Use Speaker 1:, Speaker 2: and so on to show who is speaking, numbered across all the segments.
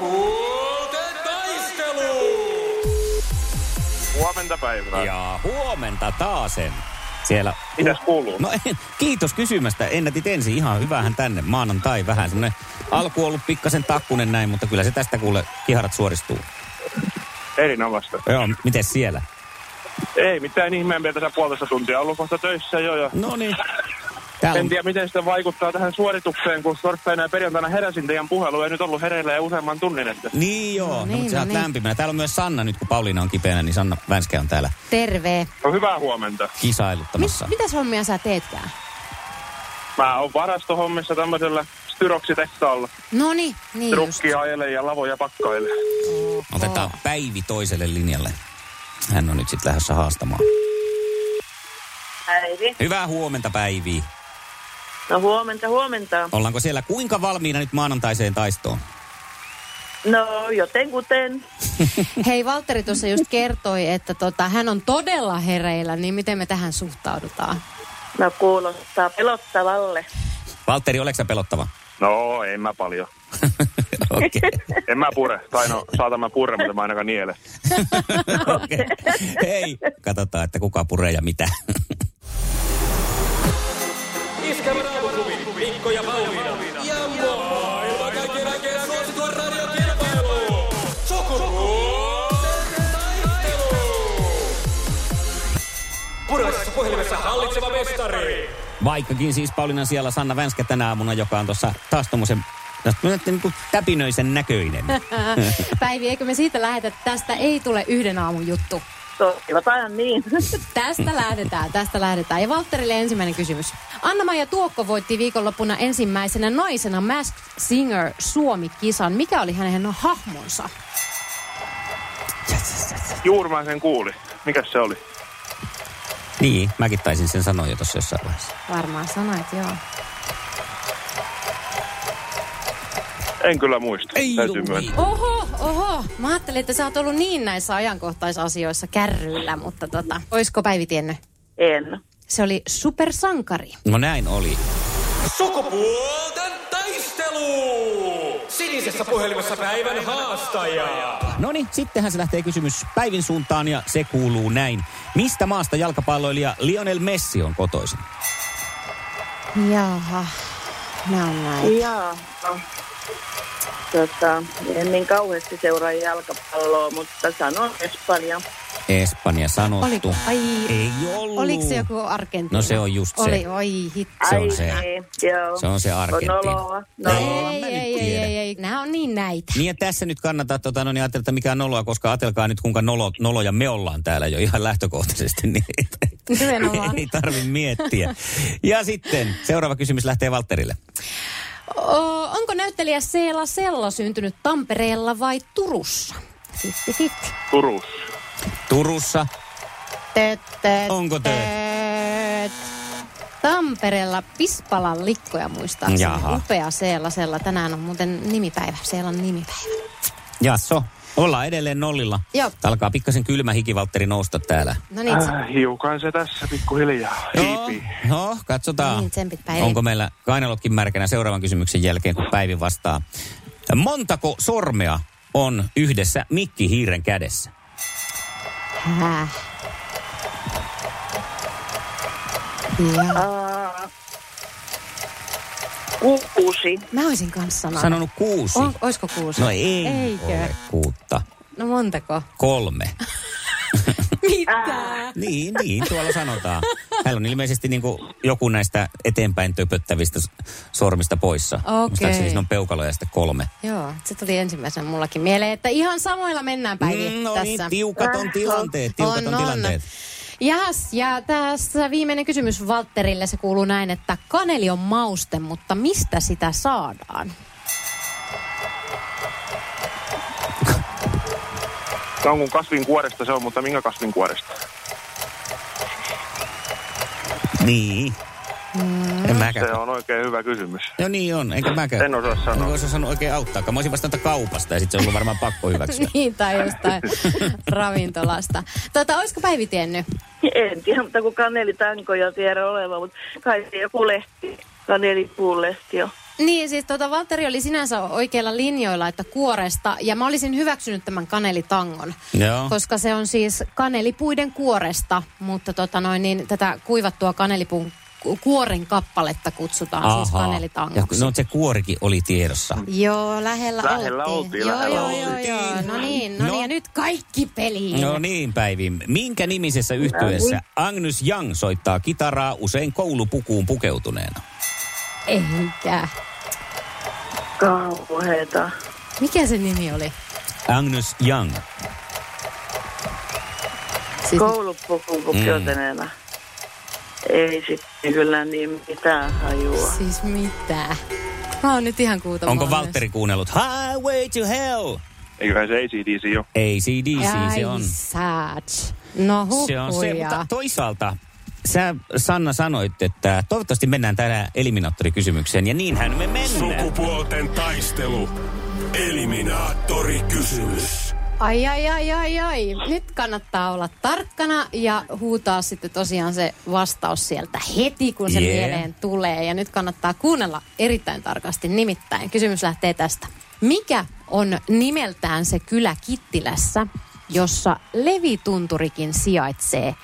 Speaker 1: Sukupuolten taistelu!
Speaker 2: Huomenta päivää.
Speaker 3: Ja huomenta taasen. Siellä...
Speaker 2: Mitäs kuuluu?
Speaker 3: No en, kiitos kysymästä. Ennätit ensin ihan hyvähän tänne. Maanantai vähän semmoinen alku ollut pikkasen takkunen näin, mutta kyllä se tästä kuule kiharat suoristuu.
Speaker 2: Erinomaista.
Speaker 3: Joo, miten siellä?
Speaker 2: Ei mitään ihmeempiä tässä puolesta tuntia ollut kohta töissä jo. Ja
Speaker 3: No niin. Täällä
Speaker 2: en tiedä, miten sitä vaikuttaa tähän suoritukseen, kun torstaina ja perjantaina heräsin teidän puhelu ja nyt ollut hereillä jo useamman tunnin. Että
Speaker 3: niin joo, no,
Speaker 4: niin,
Speaker 3: mutta sä
Speaker 4: no
Speaker 3: oot
Speaker 4: niin.
Speaker 3: lämpimänä. Täällä on myös Sanna nyt, kun Pauliina on kipeänä, niin Sanna Vänskä on täällä
Speaker 4: Terve.
Speaker 2: no, hyvää huomenta.
Speaker 4: Mit,
Speaker 3: kisailuttamassa.
Speaker 4: mitäs hommia sä teetkään?
Speaker 2: Mä oon varastohommissa tämmöisellä styroksitehtaalla.
Speaker 4: No niin, niin just.
Speaker 2: Trukkia ajelee ja lavoja pakkailee.
Speaker 3: Otetaan Päivi toiselle linjalle. Hän on nyt sitten lähdössä haastamaan.
Speaker 5: Päivi.
Speaker 3: Hyvää huomenta Päivi.
Speaker 5: No huomenta, huomenta.
Speaker 3: Ollaanko siellä kuinka valmiina nyt maanantaiseen taistoon?
Speaker 5: No jotenkuten.
Speaker 4: Hei, Valtteri tuossa just kertoi, että tota, hän on todella hereillä, niin miten me tähän suhtaudutaan?
Speaker 5: No kuulostaa pelottavalle.
Speaker 3: Valtteri, sä pelottava?
Speaker 2: No, en mä paljon.
Speaker 3: Okei. Okay.
Speaker 2: En mä pure. Tai no, saatan mä purre, mutta mä ainakaan niele.
Speaker 3: Okay. Hei, katsotaan, että kuka puree ja mitä.
Speaker 1: Puraisessa puhelimessa hallitseva mestari.
Speaker 3: Vaikkakin siis Paulinan siellä Sanna Vänskä tänä aamuna, joka on tuossa taas tommosen niin kuin täpinöisen näköinen.
Speaker 4: Päivi, eikö me siitä lähetä, että tästä ei tule yhden aamun juttu?
Speaker 5: Toivotaan niin.
Speaker 4: Tästä lähdetään, tästä lähdetään. Ja Valtterille ensimmäinen kysymys. Anna-Maija Tuokko voitti viikonloppuna ensimmäisenä naisena Masked Singer Suomi-kisan. Mikä oli hänen hahmonsa?
Speaker 2: Juuri mä sen kuulin. Mikäs se oli?
Speaker 3: Niin, mäkin taisin sen sanoa jo tuossa jossain vaiheessa.
Speaker 4: Varmaan sanoit, joo.
Speaker 2: En kyllä muista. Täytyy
Speaker 3: Jumala.
Speaker 2: myöntää.
Speaker 4: Oho, oho. Mä ajattelin, että sä oot ollut niin näissä ajankohtaisasioissa kärryillä, mutta tota, oisko Päivi tiennyt?
Speaker 5: En.
Speaker 4: Se oli supersankari.
Speaker 3: No näin oli.
Speaker 1: Sukupuolten taistelu! Sinisessä puhelimessa päivän haastaja.
Speaker 3: No niin, sittenhän se lähtee kysymys Päivin suuntaan ja se kuuluu näin. Mistä maasta jalkapalloilija Lionel Messi on kotoisin?
Speaker 4: Jaha, nämä on näin.
Speaker 5: Jaa. no. Tota, en niin kauheasti seuraa jalkapalloa, mutta sanon Espanja.
Speaker 3: Espanja sanottu.
Speaker 4: Oliko? Ai,
Speaker 3: Ei ollut.
Speaker 4: oliko se joku Argentiina?
Speaker 3: No se on just se.
Speaker 4: Oli, oi hitto.
Speaker 3: Se on
Speaker 5: Ai
Speaker 3: se.
Speaker 5: joo.
Speaker 3: Se on se Argentiina.
Speaker 5: On oloa. No,
Speaker 4: Ei, ei, ei, ei, ei, ei. Nämä on niin näitä.
Speaker 3: Niin ja tässä nyt kannattaa tota, no niin ajatella, että mikä on noloa, koska ajatelkaa nyt kuinka nolo, noloja me ollaan täällä jo ihan lähtökohtaisesti, niin
Speaker 4: Nimenomaan.
Speaker 3: ei tarvi miettiä. Ja sitten seuraava kysymys lähtee Valterille.
Speaker 4: O, onko näyttelijä Seela Sello syntynyt Tampereella vai Turussa? 50-50.
Speaker 2: Turus.
Speaker 3: Turussa.
Speaker 4: Töt, töt,
Speaker 3: Onko töt?
Speaker 4: töt. Tampereella Pispalan likkoja muistaakseni.
Speaker 3: Jaha.
Speaker 4: Upea Seela Sella. Tänään on muuten nimipäivä. Seelan nimipäivä.
Speaker 3: Jasso, ollaan edelleen nollilla.
Speaker 4: Joo.
Speaker 3: Alkaa pikkasen kylmä hiki Valtteri nousta täällä.
Speaker 4: No niin,
Speaker 2: Äh, hiukan se tässä pikkuhiljaa.
Speaker 3: Joo,
Speaker 2: Hiipii.
Speaker 3: no, katsotaan.
Speaker 4: Niin, tsempit Päivi.
Speaker 3: Onko meillä kainalotkin märkänä seuraavan kysymyksen jälkeen, kun Päivi vastaa. Montako sormea on yhdessä Mikki Hiiren kädessä?
Speaker 4: Häh. Ja.
Speaker 5: Kuusi.
Speaker 4: Mä olisin kanssa sanonut.
Speaker 3: Sanonut kuusi.
Speaker 4: On, oisko kuusi?
Speaker 3: No ei
Speaker 4: Eikö?
Speaker 3: ole kuutta.
Speaker 4: No montako?
Speaker 3: Kolme.
Speaker 4: Mitä?
Speaker 3: Niin, niin, tuolla sanotaan. Hänellä on ilmeisesti niin kuin joku näistä eteenpäin töpöttävistä sormista poissa.
Speaker 4: Okei.
Speaker 3: Muistaakseni siinä on peukaloja ja sitten kolme.
Speaker 4: Joo, se tuli ensimmäisenä mullakin mieleen, että ihan samoilla mennään Päivi
Speaker 3: Mm, no
Speaker 4: tässä.
Speaker 3: niin, tiukat on tilanteet, tiukat on,
Speaker 4: On, on.
Speaker 3: tilanteet.
Speaker 4: Jas, ja tässä viimeinen kysymys Valtterille, se kuuluu näin, että kaneli on mauste, mutta mistä sitä saadaan?
Speaker 2: Jonkun kasvin kuoresta se on, mutta minkä kasvin kuoresta?
Speaker 3: Niin. En mäkään.
Speaker 2: Se on oikein hyvä kysymys.
Speaker 3: No niin on, enkä mäkään.
Speaker 2: En osaa sanoa.
Speaker 3: Enkä olisi osannut oikein auttaa. Mä olisin vastannut kaupasta ja sitten se on ollut varmaan pakko hyväksyä.
Speaker 4: niin, tai jostain ravintolasta. Tota, olisiko Päivi tiennyt?
Speaker 5: En tiedä, mutta kun kanelitankoja tiedä olevan, mutta kai se joku lehti, kanelipuulehti jo.
Speaker 4: Niin, siis tota, Valtteri oli sinänsä oikeilla linjoilla, että kuoresta, ja mä olisin hyväksynyt tämän kanelitangon,
Speaker 3: Joo.
Speaker 4: koska se on siis kanelipuiden kuoresta, mutta tota noin, niin tätä kuivattua kanelipuun ku- kuoren kappaletta kutsutaan siis
Speaker 3: Ja
Speaker 4: kanelitangoksi.
Speaker 3: no se kuorikin oli tiedossa.
Speaker 4: Joo, lähellä,
Speaker 2: Lähellä oltiin,
Speaker 4: joo,
Speaker 2: lähellä
Speaker 4: joo, joo,
Speaker 2: oltiin.
Speaker 4: joo, no niin, no,
Speaker 3: No.
Speaker 4: niin, ja nyt kaikki peliin.
Speaker 3: No niin, Päivi. Minkä nimisessä yhtyeessä Agnes Young soittaa kitaraa usein koulupukuun pukeutuneena?
Speaker 4: Eikä.
Speaker 5: Kauheeta.
Speaker 4: Mikä se nimi oli?
Speaker 3: Agnes Young.
Speaker 4: Siis,
Speaker 5: Koulupukuun pukeutuneena. Ei sitten kyllä niin mitään hajua.
Speaker 4: siis mitä? Mä oon nyt ihan kuutamolla
Speaker 3: Onko
Speaker 4: myös.
Speaker 3: Valtteri kuunnellut Highway to Hell?
Speaker 2: Eiköhän se ACDC jo.
Speaker 3: ACDC se on.
Speaker 4: Ai sääts. No
Speaker 3: Se on se, mutta toisaalta sä Sanna sanoit, että toivottavasti mennään tänään eliminaattorikysymykseen ja niinhän me mennään.
Speaker 1: Sukupuolten taistelu. Eliminaattori kysymys.
Speaker 4: Ai, ai, ai, ai, ai. Nyt kannattaa olla tarkkana ja huutaa sitten tosiaan se vastaus sieltä heti, kun se
Speaker 3: Yeah.
Speaker 4: mieleen tulee. Ja nyt kannattaa kuunnella erittäin tarkasti. Nimittäin kysymys lähtee tästä. Mikä on nimeltään se kylä Kittilässä, jossa Levitunturikin sijaitsee?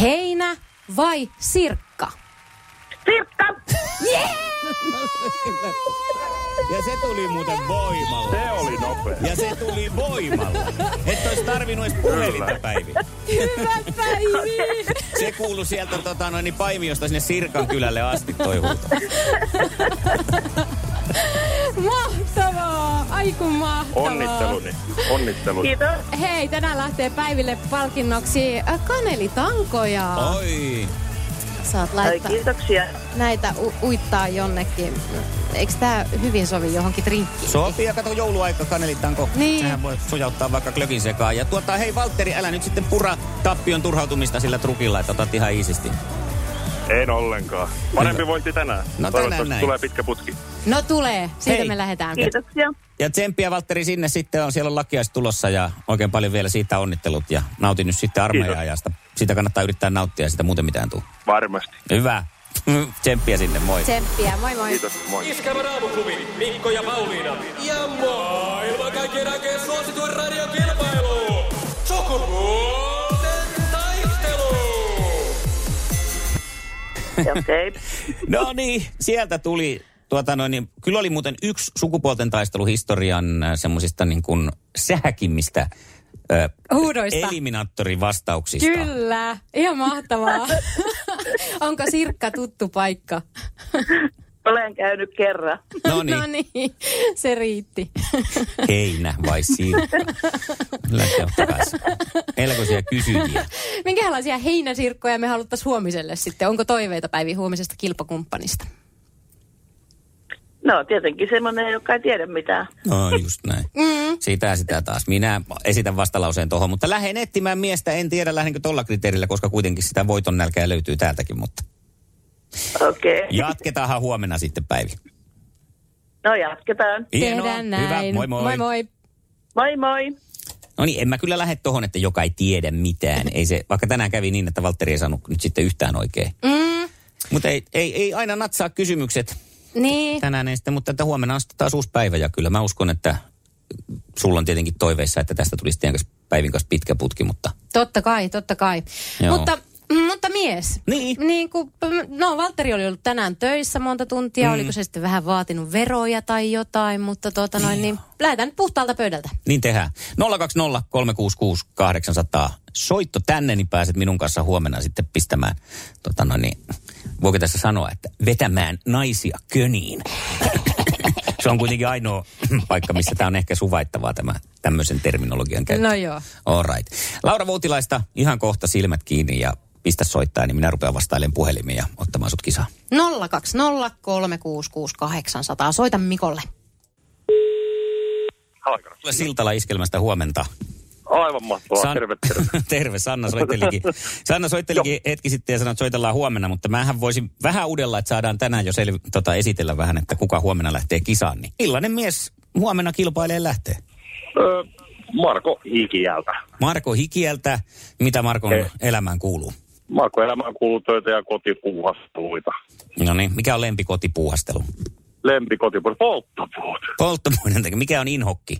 Speaker 4: Heinä vai Sirkka?
Speaker 5: Sirkka!
Speaker 3: Ja se tuli muuten voimalla.
Speaker 2: Se oli nopea.
Speaker 3: Ja se tuli voimalla. Et olisi tarvinnut edes puhelinta Päivi.
Speaker 4: Hyvä päivi!
Speaker 3: Se kuului sieltä tota, noin, niin Paimiosta sinne Sirkan kylälle asti toi huuto.
Speaker 4: Mahtavaa! Ai kun mahtavaa!
Speaker 2: Onnitteluni. Onnitteluni.
Speaker 5: Kiitos.
Speaker 4: Hei, tänään lähtee päiville palkinnoksi äh, kanelitankoja.
Speaker 3: Oi.
Speaker 4: Saat
Speaker 5: Ai,
Speaker 4: laittaa
Speaker 5: kiitoksia.
Speaker 4: näitä u- uittaa jonnekin. Eikö tää hyvin sovi johonkin drinkkiin?
Speaker 3: Sopii ja kato jouluaika kanelitanko.
Speaker 4: Niin.
Speaker 3: Sehän voi sujauttaa vaikka klökin sekaan. Ja tuota, hei Valtteri, älä nyt sitten pura tappion turhautumista sillä trukilla, että otat ihan iisisti.
Speaker 2: En ollenkaan. Parempi voitti tänään.
Speaker 3: No tänään näin.
Speaker 2: tulee pitkä putki.
Speaker 4: No tulee, siitä
Speaker 3: Hei.
Speaker 4: me lähdetään.
Speaker 5: Kiitoksia.
Speaker 3: Ja tsemppiä Valtteri sinne sitten on, siellä on lakiais tulossa ja oikein paljon vielä siitä onnittelut ja nautin nyt sitten armeija-ajasta. Sitä kannattaa yrittää nauttia ja sitä muuten mitään tuu.
Speaker 2: Varmasti.
Speaker 3: Hyvä. Tsemppiä sinne, moi.
Speaker 4: Tsemppiä, moi moi.
Speaker 2: Kiitos. Moi.
Speaker 1: Iskävä raamuklubi, Mikko ja Pauliina. Ja maailman kaikkien aikeen suosituen radiokilpailu. Sukupuolten taistelu.
Speaker 5: Okei. Okay.
Speaker 3: No niin, sieltä tuli, tuota noin, niin, kyllä oli muuten yksi sukupuolten taistelu historian äh, semmoisista niin kuin sähäkimmistä äh,
Speaker 4: Huudoista.
Speaker 3: eliminaattorivastauksista.
Speaker 4: Kyllä, ihan mahtavaa. Onko Sirkka tuttu paikka?
Speaker 5: Olen käynyt kerran.
Speaker 3: No niin,
Speaker 4: No niin, se riitti.
Speaker 3: heinä vai sirkka? Melkoisia kysyjiä.
Speaker 4: Minkälaisia heinäsirkkoja me haluttaisiin huomiselle sitten? Onko toiveita Päivi huomisesta kilpakumppanista?
Speaker 5: No tietenkin semmoinen, joka ei tiedä mitään.
Speaker 3: No just näin. Mm. Sitä ja sitä taas. Minä esitän vastalauseen tuohon, mutta lähden etsimään miestä. En tiedä lähdenkö tuolla kriteerillä, koska kuitenkin sitä voiton nälkää löytyy täältäkin, mutta
Speaker 5: Okei. Okay.
Speaker 3: jatketaanhan huomenna sitten Päivi.
Speaker 5: No jatketaan.
Speaker 3: Hienoa.
Speaker 4: Tehdään näin.
Speaker 3: Hyvä, moi moi.
Speaker 4: moi, moi.
Speaker 5: Moi moi.
Speaker 3: No niin, en mä kyllä lähde tohon, että joka ei tiedä mitään. Ei se, vaikka tänään kävi niin, että Valtteri ei saanut nyt sitten yhtään oikein.
Speaker 4: Mm,
Speaker 3: Mutta ei, ei, ei aina natsaa kysymykset
Speaker 4: niin,
Speaker 3: tänään, ei sitten, mutta että huomenna on sitten taas uusi päivä. Ja kyllä mä uskon, että sulla on tietenkin toiveissa, että tästä tulisi teidän kanssa Päivin kanssa pitkä putki, mutta
Speaker 4: totta kai, totta kai.
Speaker 3: Joo.
Speaker 4: Mutta, mutta mies.
Speaker 3: Niin.
Speaker 4: niin kuin, no Valtteri oli ollut tänään töissä monta tuntia. Mm. Oliko se sitten vähän vaatinut veroja tai jotain, mutta tuota noin, niin lähdetään nyt puhtaalta pöydältä.
Speaker 3: niin tehdään. 020 366 800. Soitto tänne, niin pääset minun kanssa huomenna sitten pistämään, tota noin, niin, voiko tässä sanoa, että vetämään naisia köniin. Se on kuitenkin ainoa paikka, missä tämä on ehkä suvaittavaa tämä tämmöisen terminologian käyttö.
Speaker 4: No joo.
Speaker 3: All right. Laura Voutilaista ihan kohta silmät kiinni ja pistä soittaa, niin minä rupean vastailemaan puhelimia ja ottamaan sut kisaan.
Speaker 4: 020 366 800. Soita Mikolle.
Speaker 3: Tule Siltala iskelmästä huomenta.
Speaker 2: Aivan mahtavaa.
Speaker 3: San-
Speaker 2: Terve, terve.
Speaker 3: terve, Sanna soittelikin. Sanna soittelikin hetki sitten ja sanoi, että soitellaan huomenna, mutta mähän voisin vähän udella, että saadaan tänään jo sel- tota, esitellä vähän, että kuka huomenna lähtee kisaan. Niin millainen mies huomenna kilpailee lähtee?
Speaker 2: Ö, Marko Hikiältä.
Speaker 3: Marko Hikieltä. Mitä Markon
Speaker 2: Hei.
Speaker 3: elämään kuuluu?
Speaker 2: Marko elämään kuuluu töitä ja kotipuuhasteluita.
Speaker 3: No niin, mikä on lempikotipuuhastelu?
Speaker 6: lempikotipuoli, polttopuut,
Speaker 3: Polttopuinen tekee. Mikä on inhokki?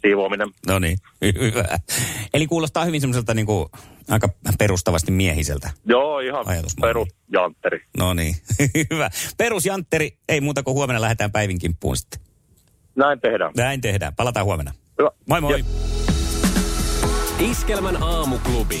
Speaker 6: siivoaminen.
Speaker 3: No niin, hyvä. Eli kuulostaa hyvin semmoiselta niin kuin, aika perustavasti miehiseltä.
Speaker 6: Joo, ihan perusjantteri.
Speaker 3: No niin, hyvä. Perusjantteri, ei muuta kuin huomenna lähdetään päivin kimppuun sitten.
Speaker 6: Näin tehdään.
Speaker 3: Näin tehdään. Palataan huomenna.
Speaker 6: Hyvä.
Speaker 3: Moi moi.
Speaker 6: Jep.
Speaker 7: Iskelmän aamuklubi.